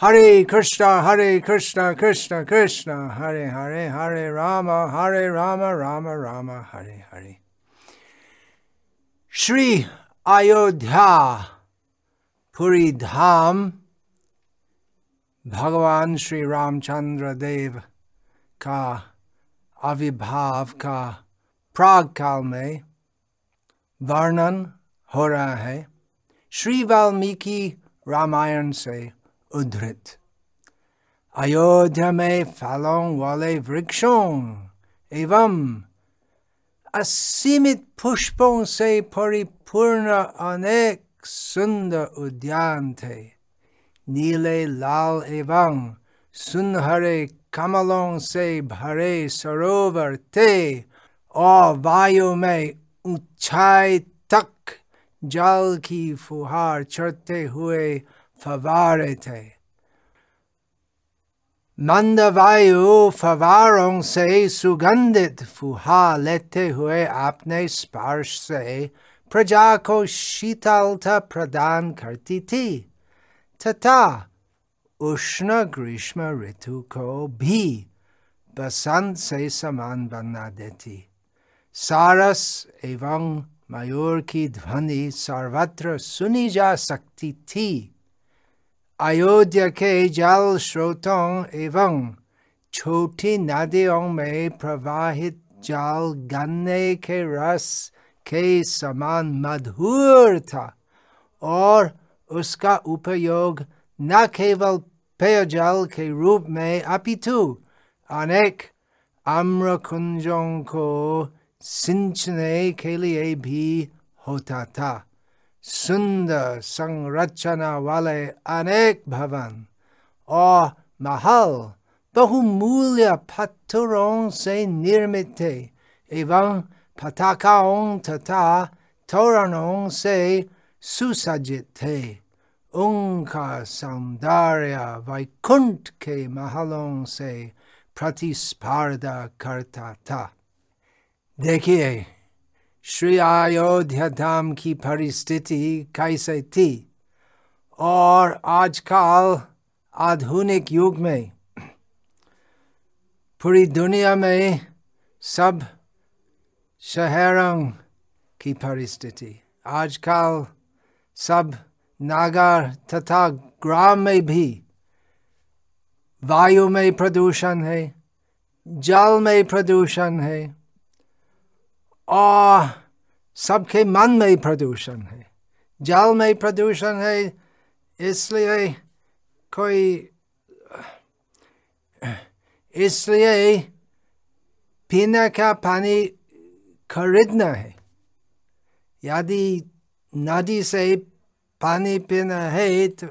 Hare Krishna, Hare Krishna, Krishna Krishna, Hare Hare, Hare Rama, Hare Rama, Rama Rama, Hare Hare. Shri Ayodhya Puri Dham भगवान श्री रामचंद्र देव का आविर्भाव का प्राग काल में वर्णन हो रहा है श्री वाल्मीकि रामायण से उद्धृत। अयोध्या में फलों वाले वृक्षों एवं असीमित पुष्पों से परिपूर्ण अनेक सुंदर उद्यान थे। नीले, लाल एवं सुनहरे कमलों से भरे सरोवर थे और वायु में ऊंचाई तक जल की फुहार चढ़ते हुए फवारों से सुगंधित फुहार लेते हुए अपने स्पर्श से प्रजा को शीतलता प्रदान करती थी तथा उष्ण ग्रीष्म ऋतु को भी बसंत से समान बना देती सारस एवं मयूर की ध्वनि सर्वत्र सुनी जा थी अयोध्या के जल स्रोतों एवं छोटी नदियों में प्रवाहित जल गन्ने के रस के समान मधुर था और उसका उपयोग न केवल पेयजल के रूप में, अपितु अनेक आम्र कुंजों को सिंचने के लिए भी होता था। सुंदर संरचना वाले अनेक भवन और महल बहुमूल्य पत्थरों से निर्मित थे एवं पताकाओं तथा तोरणों से सुसज्जित थे। उनका सौंदर्य वैकुंठ के महलों से प्रतिस्पर्धा करता था। देखिए श्री अयोध्या धाम की परिस्थिति कैसे थी और आजकल आधुनिक युग में पूरी दुनिया में सब शहरों की परिस्थिति आजकल सब नागर तथा ग्राम में भी वायु में प्रदूषण है जल में प्रदूषण है और सबके मन में प्रदूषण है जल में प्रदूषण है इसलिए कोई इसलिए पीने का पानी खरीदना है यदि नदी से पानी पीना है तो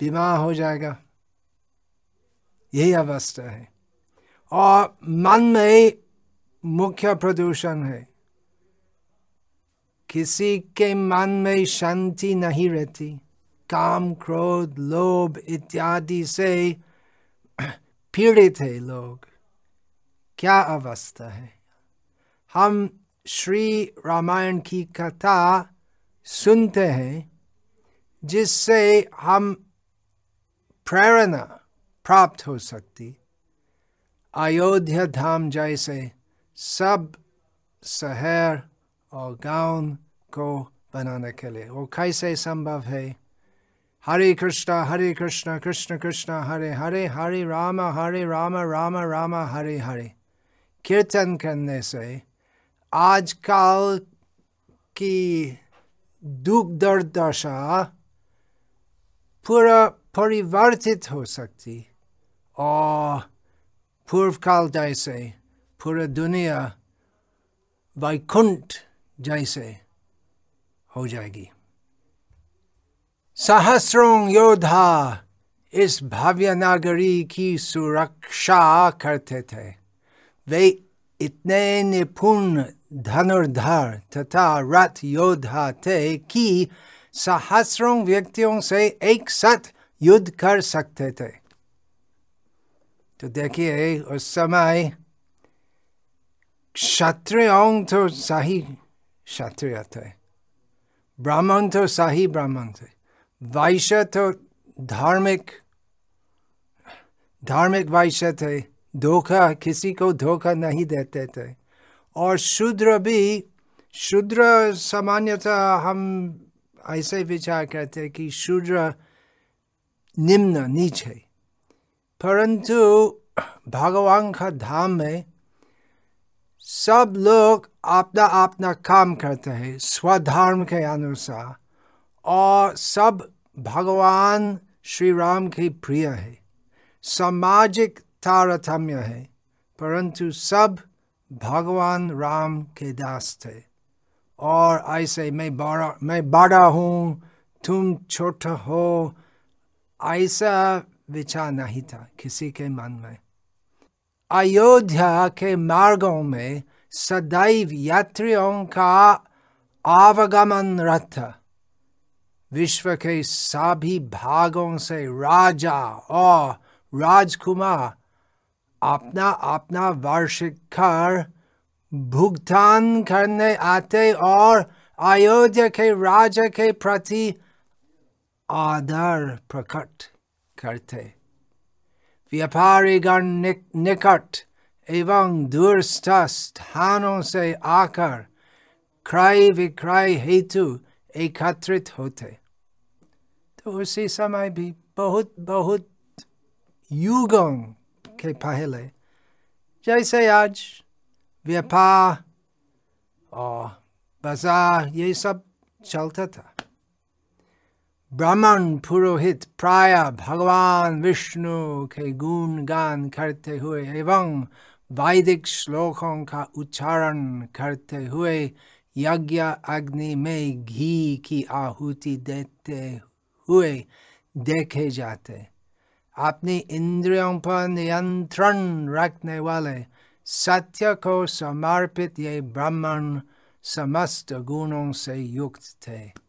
बीमार हो जाएगा यही अवस्था है और मन में मुख्य प्रदूषण है। किसी के मन में शांति नहीं रहती। काम, क्रोध, लोभ इत्यादि से पीड़ित है लोग। क्या अवस्था है? हम श्री रामायण की कथा सुनते हैं, जिससे हम प्रेरणा प्राप्त हो सकती। अयोध्या धाम जैसे सब शहर और गाँव को बनाने के लिए वो कैसे संभव है हरे कृष्णा हरे कृष्णा कृष्ण कृष्ण हरे हरे हरे राम हरे राम राम राम हरे हरे कीर्तन करने से आजकल की दुख दुर्दशा पूरा परिवर्तित हो सकती और पूर्व काल जैसे पूरा दुनिया वैकुंठ जैसे हो जाएगी। सहस्रों योद्धा इस भव्य नागरी की सुरक्षा करते थे। वे इतने निपुण धनुर्धर तथा रथ योद्धा थे कि सहस्रों व्यक्तियों से एक साथ युद्ध कर सकते थे। तो देखिए, उस समय क्षत्रियों तो सही क्षत्रिय थे। ब्राह्मण तो सही ब्राह्मण थे। वैश्य तो धार्मिक धार्मिक वैश्य थे। धोखा किसी को धोखा नहीं देते थे। और शूद्र भी, शूद्र सामान्यतः हम ऐसे विचार करते कि शूद्र निम्न, नीचे। परंतु भगवान का धाम में सब लोग अपना अपना काम करते हैं, स्वधर्म के अनुसार। और सब भगवान श्री राम के प्रिय है। सामाजिक तारतम्य है, परंतु सब भगवान राम के दास थे। और ऐसे मैं बड़ा मैं बड़ा हूँ, तुम छोटा हो, ऐसा विचार नहीं था किसी के मन में। अयोध्या के मार्गों में सदैव यात्रियों का आवागमन रहता विश्व के सभी भागों से राजा और राजकुमार अपना अपना वार्षिक कर भुगतान करने आते और अयोध्या के राजा के प्रति आदर प्रकट करते। व्यापारीगण निकट एवं दूरस्थ स्थानों से आकर क्रय विक्रय हेतु एकत्रित होते तो उसी समय भी बहुत बहुत युगों के पहले जैसे आज व्यापार और बाज़ार ये सब चलता था ब्राह्मण पुरोहित प्राय भगवान विष्णु के गुण गान करते हुए एवं वैदिक श्लोकों का उच्चारण करते हुए यज्ञ अग्नि में घी की आहुति देते हुए देखे जाते अपनी इंद्रियों पर नियंत्रण रखने वाले सत्य को समर्पित ये ब्राह्मण समस्त गुणों से युक्त थे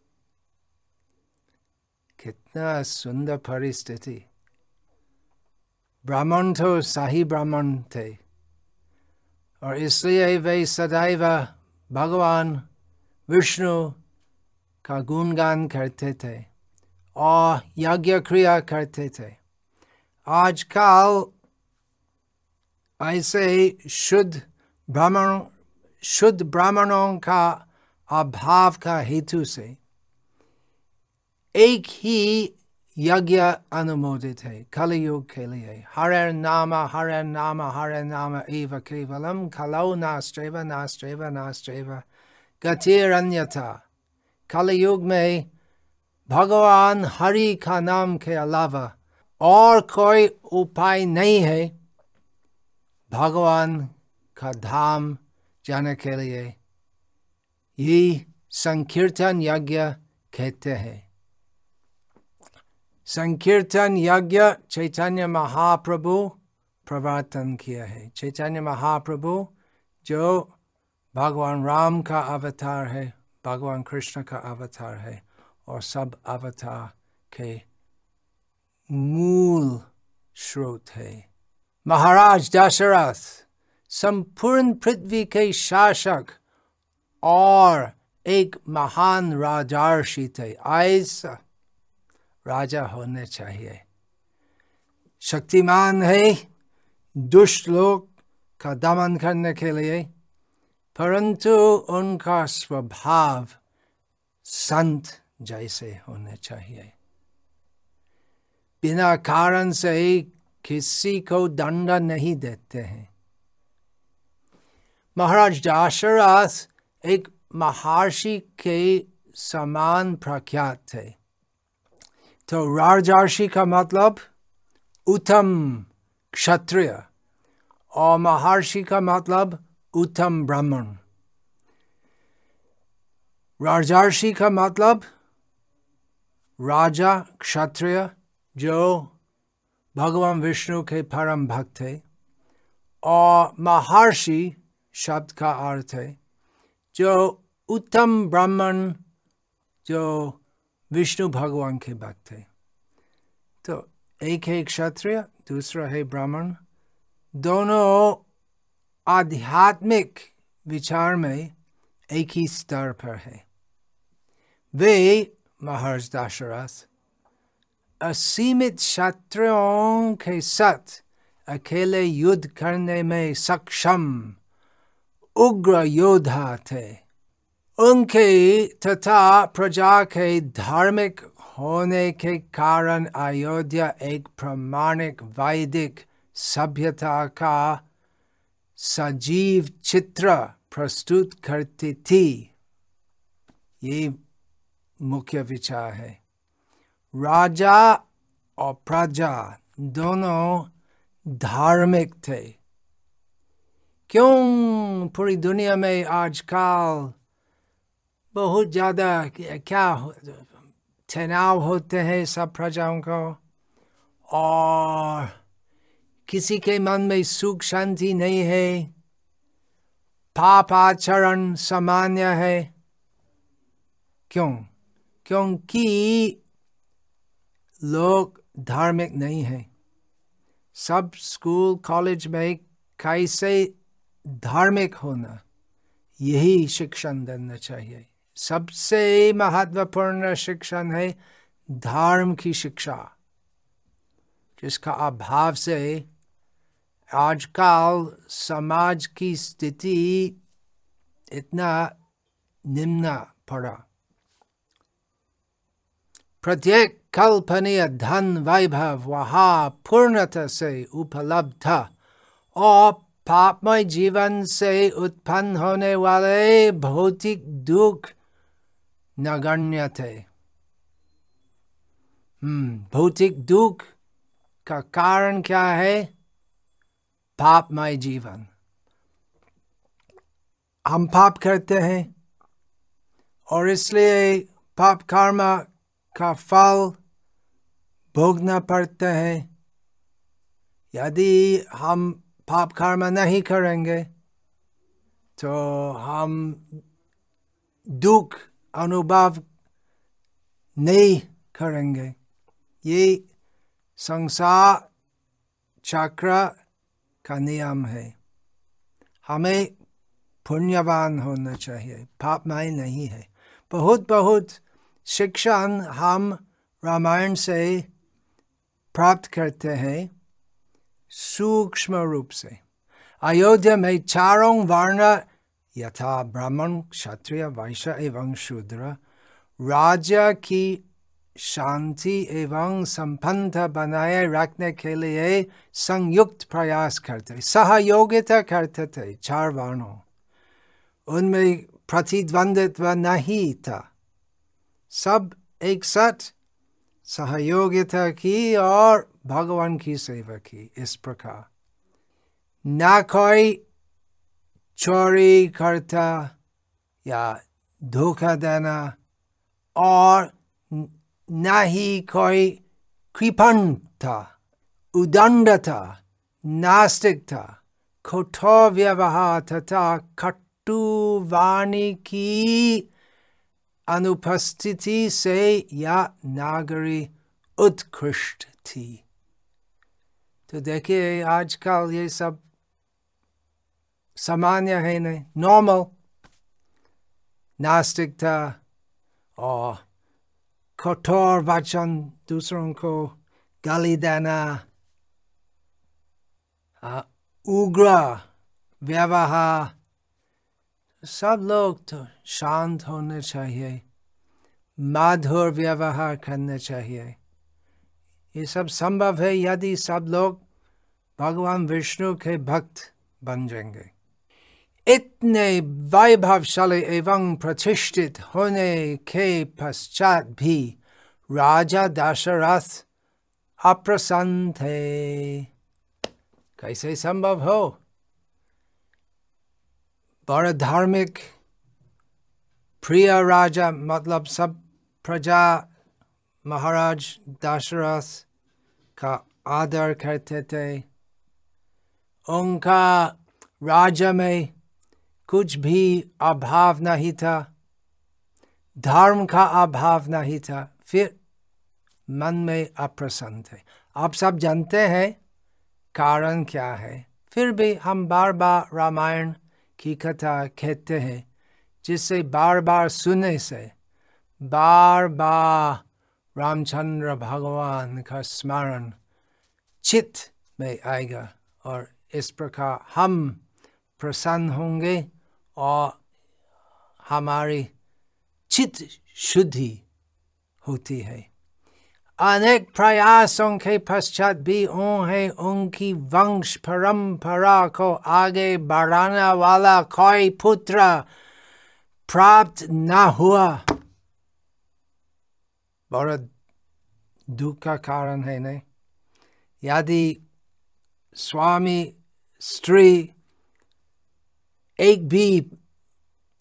कितना सुंदर परिस्थिति। ब्राह्मण तो सही ब्राह्मण थे, और इसलिए वे सदैव भगवान, विष्णु का गुणगान करते थे और यज्ञ क्रिया करते थे। आजकल ऐसे ही शुद्ध ब्राह्मण, शुद्ध ब्राह्मणों का अभाव का हेतु से एक ही यज्ञ अनुमोदित है कलयुग के लिए हर नाम हर नाम हर नाम एव केवलम कलौ नास्त्रैव नास्त्रैव नास्त्रैव गतिरन्यथा कलयुग में भगवान हरि का नाम के अलावा और कोई उपाय नहीं है भगवान का धाम जाने के लिए ये संकीर्तन यज्ञ कहते हैं संकीर्तन यज्ञ चैतन्य महाप्रभु प्रवर्तन किया है चैतन्य महाप्रभु जो भगवान राम का अवतार है भगवान कृष्ण का अवतार है और सब अवतार के मूल स्रोत है महाराज दशरथ संपूर्ण पृथ्वी के शासक और एक महान राजर्षि थे ऐसा राजा होने चाहिए। शक्तिमान है दुष्ट लोग का दमन करने के लिए, परंतु उनका स्वभाव संत जैसे होने चाहिए। बिना कारण से ही किसी को दंड नहीं देते हैं। महाराज दाशरथ एक महर्षि के समान प्रख्यात थे। तो राजर्षि का मतलब उत्तम क्षत्रिय और महर्षि का मतलब उत्तम ब्राह्मण। राजर्षि का मतलब राजा क्षत्रिय जो भगवान विष्णु के परम भक्त थे और महर्षि शब्द का अर्थ है जो उत्तम ब्राह्मण जो विष्णु भगवान के भक्त थे तो एक है क्षत्रिय दूसरा है ब्राह्मण दोनों आध्यात्मिक विचार में एक ही स्तर पर है वे महर्ष दशरथ असीमित छात्रों के साथ अकेले युद्ध करने में सक्षम उग्र योद्धा थे उनके तथा प्रजा के धार्मिक होने के कारण अयोध्या एक प्रमाणिक, वैदिक सभ्यता का सजीव चित्र प्रस्तुत करती थी। ये मुख्य विचार है। राजा और प्रजा दोनों धार्मिक थे। क्यों पूरी दुनिया में आजकल बहुत ज़्यादा क्या तनाव होते हैं सब प्रजाओं को। और किसी के मन में सुख शांति नहीं है। पाप आचरण सामान्य है। क्यों? क्योंकि लोग धार्मिक नहीं है। सब स्कूल, कॉलेज में कैसे धार्मिक होना, यही शिक्षण देना चाहिए। सबसे महत्वपूर्ण शिक्षण है धर्म की शिक्षा, जिसका अभाव से आजकल समाज की स्थिति इतना निम्न पड़ा। प्रत्येक कल्पनीय धन वैभव वहाँ पूर्णता से उपलब्ध और पापमय जीवन से उत्पन्न होने वाले भौतिक दुख नगण्य थे हम्म भौतिक दुख का कारण क्या है? पापमय जीवन। हम पाप करते हैं और इसलिए पाप कर्म का फल भोगना पड़ता है। यदि हम पाप कर्म नहीं करेंगे तो हम दुख अनुभव नहीं करेंगे ये संसार चक्र का नियम है हमें पुण्यवान होना चाहिए पापमय नहीं है बहुत बहुत शिक्षण हम रामायण से प्राप्त करते हैं सूक्ष्म रूप से अयोध्या में चारों वर्ण यथा ब्राह्मण, क्षत्रिय वैश्य एवं शूद्र। राज्य की शांति एवं संपन्न बनाए रखने के लिए संयुक्त प्रयास करते, सहयोगिता करते थे चार वर्णों उनमें प्रतिद्वंदित्व नहीं था। सब एक साथ सहयोगिता की और भगवान की सेवा की। इस प्रकार। ना कोई चोरी करता या धोखा देना और न ही कोई कृपण था उदंड था नास्तिक था कठोर व्यवहार तथा खट्टू वाणी की अनुपस्थिति से या नागरी उत्कृष्ट थी तो देखिए आजकल ये सब सामान्य है नहीं नॉर्मल नास्तिकता और कठोर वचन दूसरों को गाली देना उग्र व्यवहार, सब लोग तो शांत होने चाहिए, माधुर व्यवहार करना चाहिए। ये सब संभव है यदि सब लोग भगवान विष्णु के भक्त बन जाएँगे। इतने वैभवशाली एवं प्रतिष्ठित होने के पश्चात भी राजा दशरथ अप्रसन्न थे कैसे संभव हो बड़ा धार्मिक प्रिय राजा मतलब सब प्रजा महाराज दशरथ का आदर करते थे उनका राज्य में कुछ भी अभाव नहीं था। धर्म का अभाव नहीं था। फिर मन में अप्रसन्न थे। आप सब जानते हैं कारण क्या है। फिर भी हम बार बार रामायण की कथा कहते हैं जिससे बार बार सुनने से बार बार रामचंद्र भगवान का स्मरण चित में आएगा और इस प्रकार हम प्रसन्न होंगे। और हमारी चित शुद्धि होती है। अनेक प्रयासों के पश्चात भी उन्हें उनकी वंश परंपरा को आगे बढ़ाने वाला कोई पुत्र प्राप्त न हुआ। बड़ा दुख का कारण है, नहीं? यदि स्वामी, स्त्री एक भी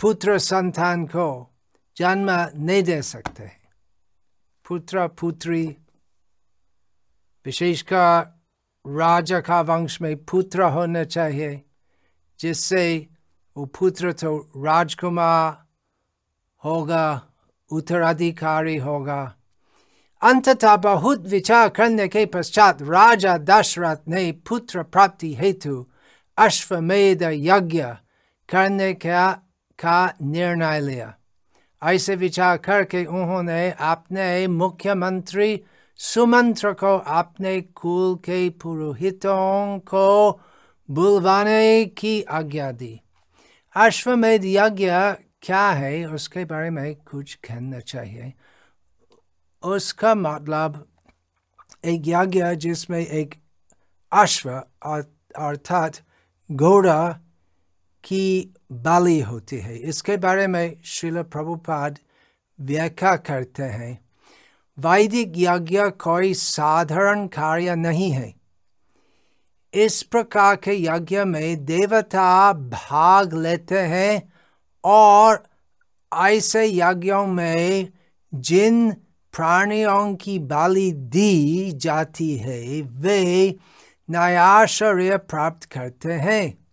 पुत्र संतान को जन्म नहीं दे सकते। पुत्र, पुत्री, विशेषकर राजा का वंश में पुत्र होना चाहिए, जिससे वो पुत्र तो राजकुमार होगा, उत्तराधिकारी होगा। अंततः बहुत विचार करने के पश्चात राजा दशरथ ने पुत्र प्राप्ति हेतु अश्वमेध यज्ञ करने का, का निर्णय लिया ऐसे विचार करके उन्होंने अपने मुख्यमंत्री सुमंत्र को अपने कुल के पुरोहितों को बुलवाने की आज्ञा दी अश्वमेध यज्ञ क्या है उसके बारे में कुछ कहना चाहिए उसका मतलब एक यज्ञ जिसमें एक अश्व अर्थात घोड़ा की बाली होती है इसके बारे में श्रील प्रभुपाद व्याख्या करते हैं वैदिक यज्ञ कोई साधारण कार्य नहीं है इस प्रकार के यज्ञ में देवता भाग लेते हैं और ऐसे यज्ञों में जिन प्राणियों की बाली दी जाती है वे नया शरीर प्राप्त करते हैं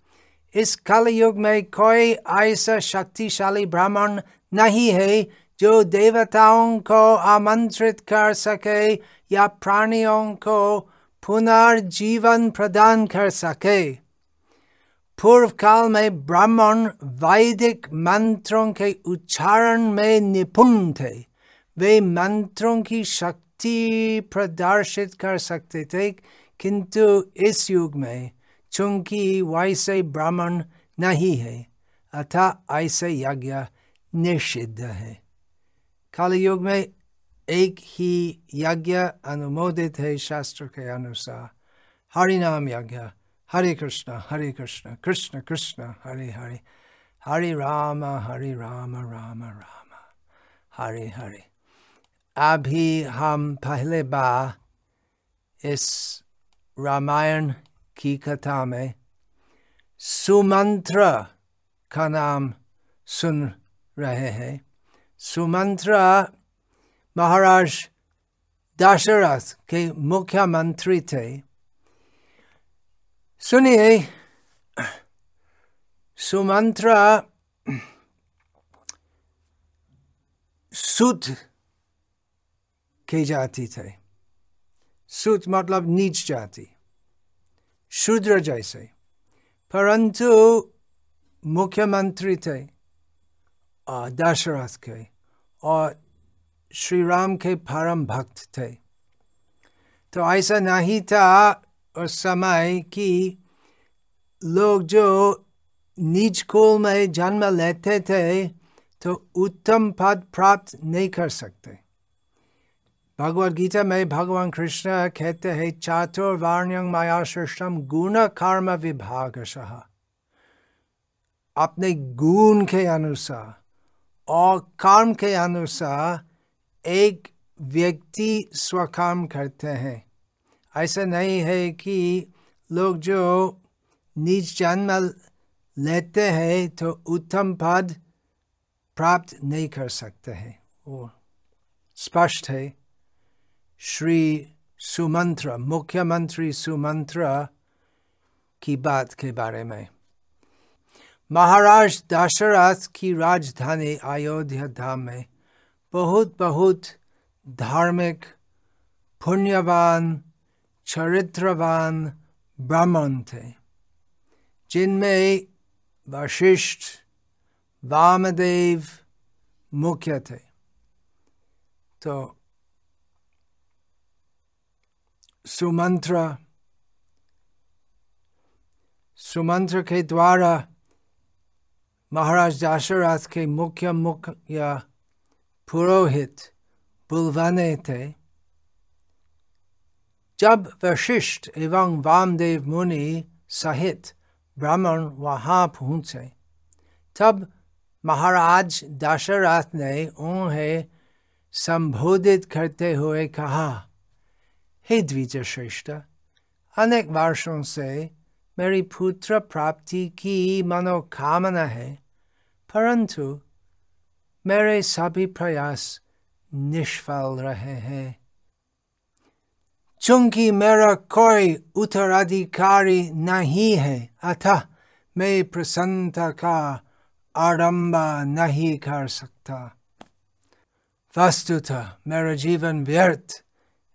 इस कलयुग में कोई ऐसा शक्तिशाली ब्राह्मण नहीं है जो देवताओं को आमंत्रित कर सके या प्राणियों को पुनर्जीवन प्रदान कर सके। पूर्व काल में ब्राह्मण वैदिक मंत्रों के उच्चारण में निपुण थे। वे मंत्रों की शक्ति प्रदर्शित कर सकते थे, किंतु इस युग में चूँकि वैसे ब्राह्मण नहीं है अतः ऐसे यज्ञ निषिद्ध है। काली युग में एक ही यज्ञ अनुमोदित है शास्त्र के अनुसार। हरिनाम यज्ञ, हरे कृष्ण हरे कृष्ण कृष्ण कृष्ण, हरे हरे। हरे राम हरे राम राम राम, हरे हरे। अभी हम पहले बार इस रामायण कथा में सुमंत्र का नाम सुन रहे हैं सुमंत्र महाराज दशरथ के मुख्यमंत्री थे सुनिए सुमंत्र सुत के जाति थे सुत मतलब नीच जाति शूद्र जैसे परंतु मुख्यमंत्री थे दशरथ के और श्री राम के परम भक्त थे तो ऐसा नहीं था उस समय कि लोग जो निज कुल में जन्म लेते थे तो उत्तम पद प्राप्त नहीं कर सकते भगवद गीता में भगवान कृष्ण कहते हैं चातुर्वाण्यं माया श्रेष्ठम गुण कर्म विभाग अपने गुण के अनुसार और कर्म के अनुसार एक व्यक्ति स्वकर्म करते हैं ऐसा नहीं है कि लोग जो निज जन्म लेते हैं तो उत्तम पद प्राप्त नहीं कर सकते हैं वो स्पष्ट है श्री सुमंत्र मुख्यमंत्री सुमंत्र की बात के बारे में महाराज दशरथ की राजधानी अयोध्या धाम में बहुत बहुत धार्मिक पुण्यवान चरित्रवान ब्राह्मण थे जिनमें वशिष्ठ वामदेव मुख्य थे तो सुमंत्र सुमंत्र के द्वारा महाराज दाशरथ के मुख्य मुख्य पुरोहित बुलवाने थे जब वशिष्ठ एवं वामदेव मुनि सहित ब्राह्मण वहाँ पहुँचे तब महाराज दशरथ ने उन्हें संबोधित करते हुए कहा द्विज श्रेष्ठ अनेक वर्षों से मेरी पुत्र प्राप्ति की मनोकामना है परंतु मेरे सभी प्रयास निष्फल रहे हैं चूँकि मेरा कोई उत्तराधिकारी नहीं है अतः मैं प्रसन्नता का आरंभ नहीं कर सकता वस्तुतः मेरा जीवन व्यर्थ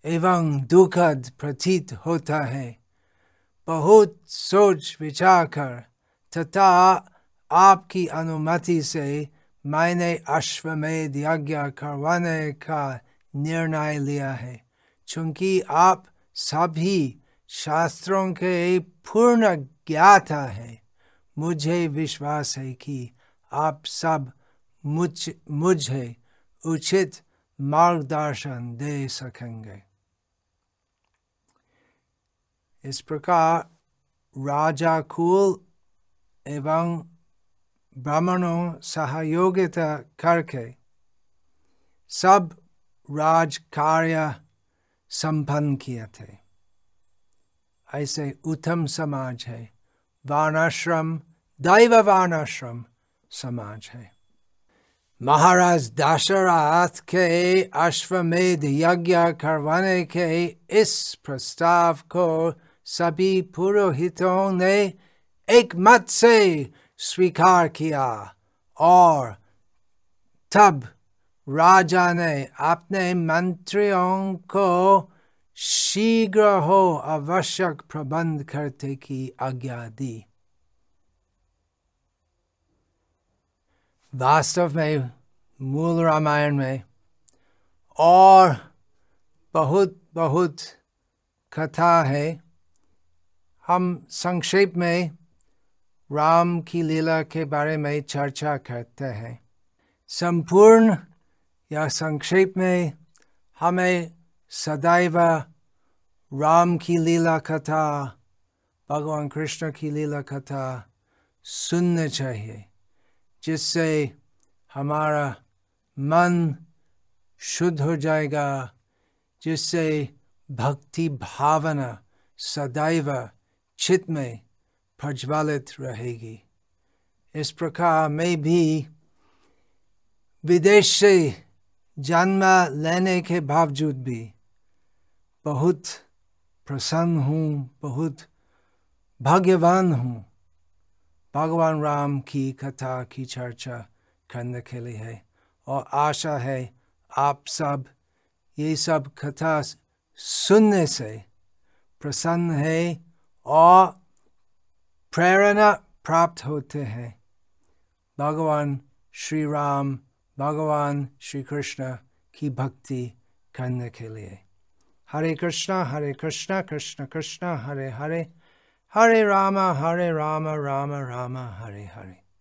एवं दुखद प्रतीत होता है। बहुत सोच विचार कर तथा आपकी अनुमति से मैंने अश्वमेध यज्ञ करवाने का निर्णय लिया है। चूँकि आप सभी शास्त्रों के पूर्ण ज्ञाता है, मुझे विश्वास है कि आप सब मुझ, मुझे उचित मार्गदर्शन दे सकेंगे। इस प्रकार राजा कुल एवं ब्राह्मणों सहयोगिता करके सब राज कार्य संपन्न किए थे। ऐसे उत्तम समाज है। वानाश्रम, दैव वानाश्रम समाज है। महाराज दशरथ के अश्वमेध यज्ञ करवाने के इस प्रस्ताव को सभी पुरोहितों ने एक मत से स्वीकार किया और तब राजा ने अपने मंत्रियों को शीघ्र हो आवश्यक प्रबंध करते की आज्ञा दी वास्तव में मूल रामायण में और बहुत बहुत कथा है हम संक्षेप में राम की लीला के बारे में चर्चा करते हैं। संपूर्ण या संक्षेप में हमें सदैव राम की लीला कथा, भगवान कृष्ण की लीला कथा सुनने चाहिए, जिससे हमारा मन शुद्ध हो जाएगा, जिससे भक्ति भावना सदैव चित में प्रज्वलित रहेगी। इस प्रकार मैं भी विदेश से जन्म लेने के बावजूद भी बहुत प्रसन्न हूँ, बहुत भाग्यवान हूँ। भगवान राम की कथा की चर्चा करने के लिए है और आशा है आप सब ये सब कथा सुनने से प्रसन्न है। और प्रेरणा प्राप्त होते हैं भगवान श्री राम भगवान श्री कृष्ण की भक्ति करने के लिए हरे कृष्णा हरे कृष्णा कृष्ण कृष्णा हरे हरे हरे रामा हरे रामा रामा रामा हरे Hare.